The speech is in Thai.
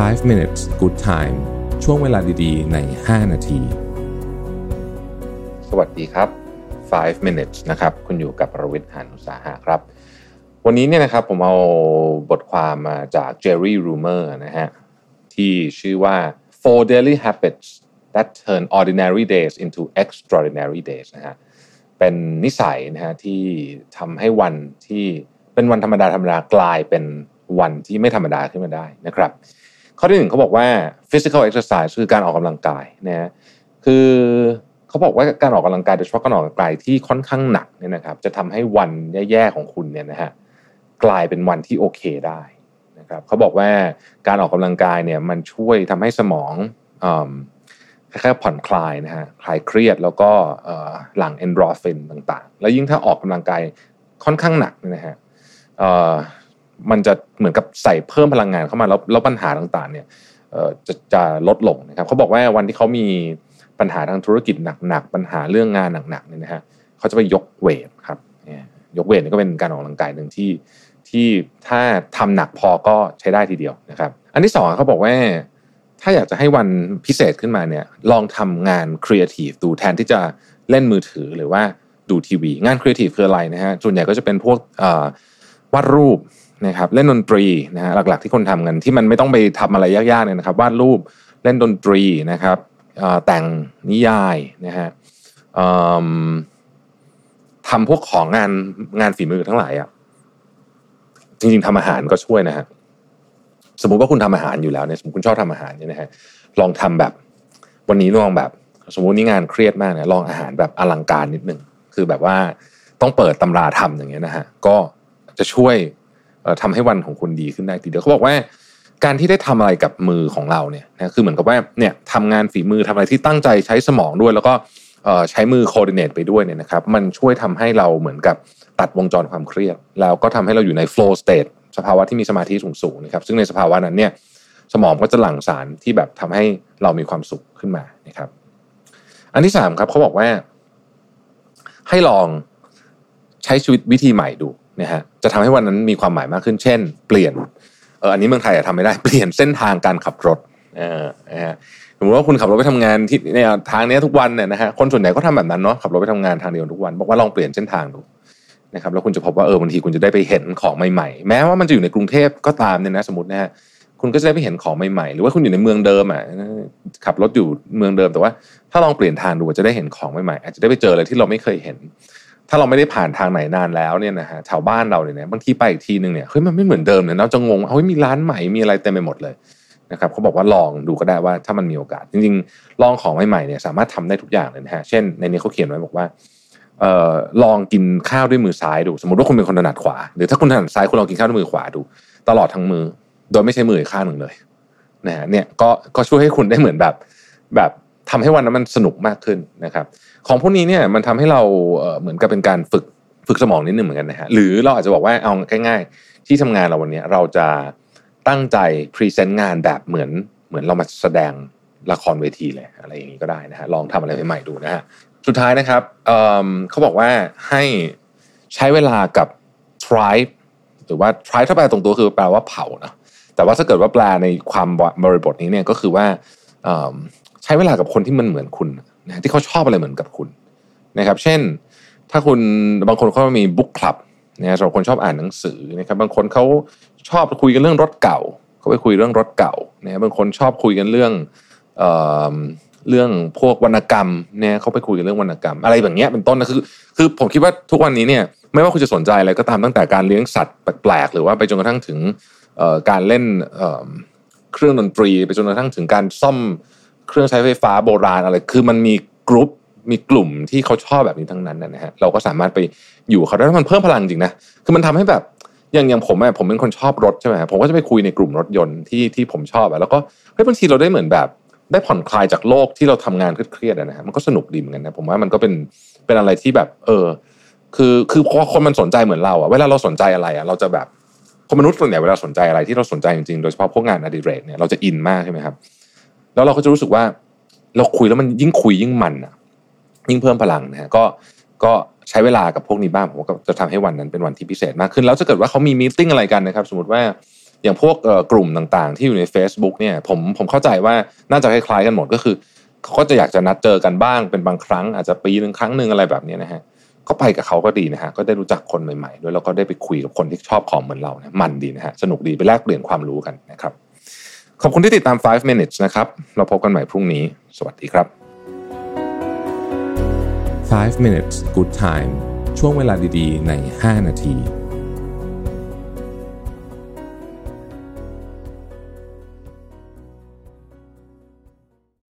5 minutes good time ช่วงเวลาดีๆ ใน 5 นาที สวัสดีครับ 5 minutes นะครับ คุณอยู่กับประวิทย์หานุสาหะครับ วันนี้เนี่ยนะครับผมเอาบทความมาจาก Jerry Rumor นะฮะ ที่ชื่อว่า four daily habits that turn ordinary days into extraordinary days นะฮะ เป็นนิสัยนะฮะที่ทำให้วันที่เป็นวันธรรมดาธรรมดากลายเป็นวันที่ไม่ธรรมดาขึ้นมาได้นะครับ ข้อที่หนึ่งเขาบอกว่า physical exercise คือการออกกำลังกายนะฮะคือเขาบอกว่าการออกกำลังกายโดยเฉพาะการออกกำลังกายที่ค่อนข้างหนักเนี่ยนะครับ จะทำให้วันแย่ๆของคุณเนี่ยนะฮะกลายเป็นวันที่โอเคได้นะครับเขาบอกว่าการออกกำลังกายเนี่ยมันช่วยทำให้สมองคล้ายๆผ่อนคลายนะฮะคลายเครียดแล้วก็หลั่งเอนโดรฟินต่างๆ แล้วยิ่งถ้าออกกำลังกายค่อนข้างหนักนะฮะ มันจะเหมือนกับใส่เพิ่มพลังงานเข้ามาแล้วแล้วปัญหาต่างๆเนี่ยจะจะลดลงนะครับเขาบอกว่าวันที่เขามีปัญหาทางธุรกิจหนักๆปัญหาเรื่องงานหนักๆเนี่ยนะฮะเขาจะไปยกเวทครับยกเวทนี่ก็เป็นการออกกำลังกายหนึ่งที่ที่ถ้าทำหนักพอก็ใช้ได้ทีเดียวนะครับ อันที่สองเขาบอกว่าถ้าอยากจะให้วันพิเศษขึ้นมาเนี่ยลองทำงานครีเอทีฟดูแทนที่จะเล่นมือถือหรือว่าดูทีวี งานครีเอทีฟคืออะไรนะฮะส่วนใหญ่ก็จะเป็นพวกวาดรูป นะครับเล่นดนตรีนะฮะหลักๆที่คนทำกันที่มันไม่ต้องไปทำอะไรยากๆเนี่ยนะครับวาดรูปเล่นดนตรีนะครับแต่งนิยายนะฮะทำพวกของงานงานฝีมือทั้งหลายอะ่ะจริงๆทำอาหารก็ช่วยนะฮะสมมุติว่าคุณทำอาหารอยู่แล้วเนี่ยสมมติคุณชอบทำอาหารเนี่ยนะฮะลองทำแบบ วันนี้ลองแบบ สมมุตินี่งานเครียดมากเนี่ยลองอาหารแบบอลังการนิดนึงคือแบบว่าต้องเปิดตำราทำอย่างเงี้ยนะฮะก็จะช่วย ทำให้วันของคุณดีขึ้นได้ทีเดียวเขาบอกว่า การที่ได้ทำอะไรกับมือของเราเนี่ยนะคือเหมือนกับว่าเนี่ยทำงานฝีมือทำอะไรที่ตั้งใจใช้สมองด้วย แล้วก็ใช้มือโคดิเนตไปด้วยเนี่ยนะครับมันช่วยทำให้เราเหมือนกับตัดวงจรความเครียดแล้วก็ทำให้เราอยู่ใน flow state สภาวะที่มีสมาธิสูงๆนะครับซึ่งในสภาวะนั้นเนี่ยสมองก็จะหลั่งสารที่แบบทำให้เรามีความสุขขึ้นมานะครับ อันที่สามครับเขาบอกว่า ให้ลองใช้ชีวิตวิธีใหม่ดู นะฮะจะทำให้วันนั้นมีความหมายมากขึ้น เช่น เปลี่ยนเอออันนี้เมืองไทยทำไม่ได้เปลี่ยนเส้นทางการขับรถเออนะฮะสมมติว่าคุณขับรถไปทำงานที่เนี่ยทางนี้ทุกวันเนี่ยนะฮะคนส่วนใหญ่ก็ทำแบบนั้นเนาะขับรถไปทำงานทางเดียวทุกวันบอกว่าลองเปลี่ยนเส้นทางดูนะครับแล้วคุณจะพบว่าเออบางทีคุณจะได้ไปเห็นของใหม่ๆ แม้ว่ามันจะอยู่ในกรุงเทพก็ตามเนี่ยนะสมมตินะฮะคุณก็จะได้ไปเห็นของใหม่ๆ หรือว่าคุณอยู่ในเมืองเดิมอะขับรถอยู่เมืองเดิมแต่ว่า ถ้าลองเปลี่ยนทางดูจะได้เห็นของใหม่ๆอาจจะได้ไปเจออะไรที่เราไม่เคยเห็น ถ้าเราไม่ได้ผ่านทางไหนนานแล้วเนี่ยนะฮะชาวบ้านเราเนี่ยบางทีไปอีกทีหนึ่งเนี่ยเฮ้ยมันไม่เหมือนเดิมเนี่ยเราจะงงเฮ้ยมีร้านใหม่มีอะไรเต็มไปหมดเลยนะครับเขาบอกว่าลองดูก็ได้ว่าถ้ามันมีโอกาส จริงๆ ลองของใหม่ๆเนี่ยสามารถทำได้ทุกอย่างเลยนะฮะเช่นในนี้เขาเขียนไว้บอกว่าเอ่อลองกินข้าวด้วยมือซ้ายดู สมมติว่าคุณเป็นคนถนัดขวา หรือถ้าคุณถนัดซ้ายคุณลองกินข้าวด้วยมือขวาดู ตลอดทั้งมือ โดยไม่ใช้มืออีกข้างหนึ่งเลยนะฮะเนี่ยก็ก็ช่วยให้คุณได้เหมือนแบบแบบ ทำให้วันนั้นมันสนุกมากขึ้นนะครับ ของพวกนี้เนี่ยมันทำให้เราเหมือนกับเป็นการฝึกฝึกสมองนิดนึงเหมือนกันนะฮะหรือเราอาจจะบอกว่าเอาง่าย ๆ ที่ทำงานเราวันนี้เราจะตั้งใจพรีเซนต์งานแบบเหมือนเหมือนเรามาแสดงละครเวทีเลยอะไรอย่างนี้ก็ได้นะฮะลองทำอะไรใหม่ๆดูนะฮะสุดท้ายนะครับเเขาบอกว่าให้ใช้เวลากับ tribe หรือว่า tribe ถ้าแปลตรงตัวคือแปลว่าเผานะแต่ว่าถ้าเกิดว่าแปลในความบริบทนี้เนี่ยก็คือว่า ใช้เวลากับคนที่มันเหมือนคุณนะที่เขาชอบอะไรเหมือนกับคุณนะครับ เช่น ถ้าคุณบางคนเขามีบุ๊กคลับนะสำหรับคนชอบอ่านหนังสือนะครับ บางคนเขาชอบคุยกันเรื่องรถเก่าเขาไปคุยเรื่องรถเก่านะบางคนชอบคุยกันเรื่องเอเรื่องพวกวรรณกรรมเนี่ยเขาไปคุยกันเรื่องวรรณกรรม อะไรแบบนี้เป็นต้นนะคือคือผมคิดว่าทุกวันนี้เนี่ยไม่ว่าคุณจะสนใจอะไรก็ตามตั้งแต่การเลี้ยงสัตว์แปลกๆหรือว่าไปจนกระทั่งถึงการเล่นเครื่องดนตรี ไปจนกระทั่งถึงการซ่อม เครื่องใช้ไฟฟ้าโบราณอะไร คือมันมีกลุ่มมีกลุ่มที่เขาชอบแบบนี้ทั้งนั้นนะฮะเราก็สามารถไปอยู่เขาได้มันเพิ่มพลังจริงนะคือมันทำให้แบบอย่างอย่างผมอะผมเป็นคนชอบรถใช่ไหมผมก็จะไปคุยในกลุ่มรถยนต์ที่ที่ผมชอบอะแล้วก็เฮ้ยบางทีเราได้เหมือนแบบได้ผ่อนคลายจากโลกที่เราทำงานเครียดๆนะฮะมันก็สนุกดีเหมือนกันนะผมว่ามันก็เป็นเป็นอะไรที่แบบ เออ คือคือพอคนมันสนใจเหมือนเราอะเวลาเราสนใจอะไรอะเราจะแบบคนมนุษย์ส่วนใหญ่เวลาสนใจอะไรที่เราสนใจจริงๆโดยเฉพาะพวกงานอดิเรกเนี่ยเราจะอินมากใช่ไหมครับ แล้วเราก็จะรู้สึกว่า เราคุยแล้วมันยิ่งคุยยิ่งมันอะยิ่งเพิ่มพลังนะฮะก็ก็ใช้เวลากับพวกนี้บ้างผมก็จะทำให้วันนั้นเป็นวันที่พิเศษมากขึ้น แล้วถ้าเกิดว่าเขามีมีติ้งอะไรกันนะครับ สมมติว่าอย่างพวกกลุ่มต่างๆ ที่อยู่ใน Facebook เนี่ยผมผมเข้าใจว่าน่าจะคล้ายๆกันหมดก็คือเขาก็จะอยากจะนัดเจอกันบ้างเป็นบางครั้ง อาจจะปีหนึ่งครั้งหนึ่งอะไรแบบนี้นะฮะก็ไปกับเขาก็ดีนะฮะก็ได้รู้จักคนใหม่ๆด้วยแล้วก็ได้ไปคุยกับคนที่ชอบของเหมือนเรานะมันดีนะฮะสนุกดีไปแลกเปลี่ยนความรู้กันนะครับ ขอบคุณที่ติดตาม 5 minutes นะครับ เราพบกันใหม่พรุ่งนี้ สวัสดีครับ 5 minutes good time ช่วงเวลาดีๆ ใน 5 นาที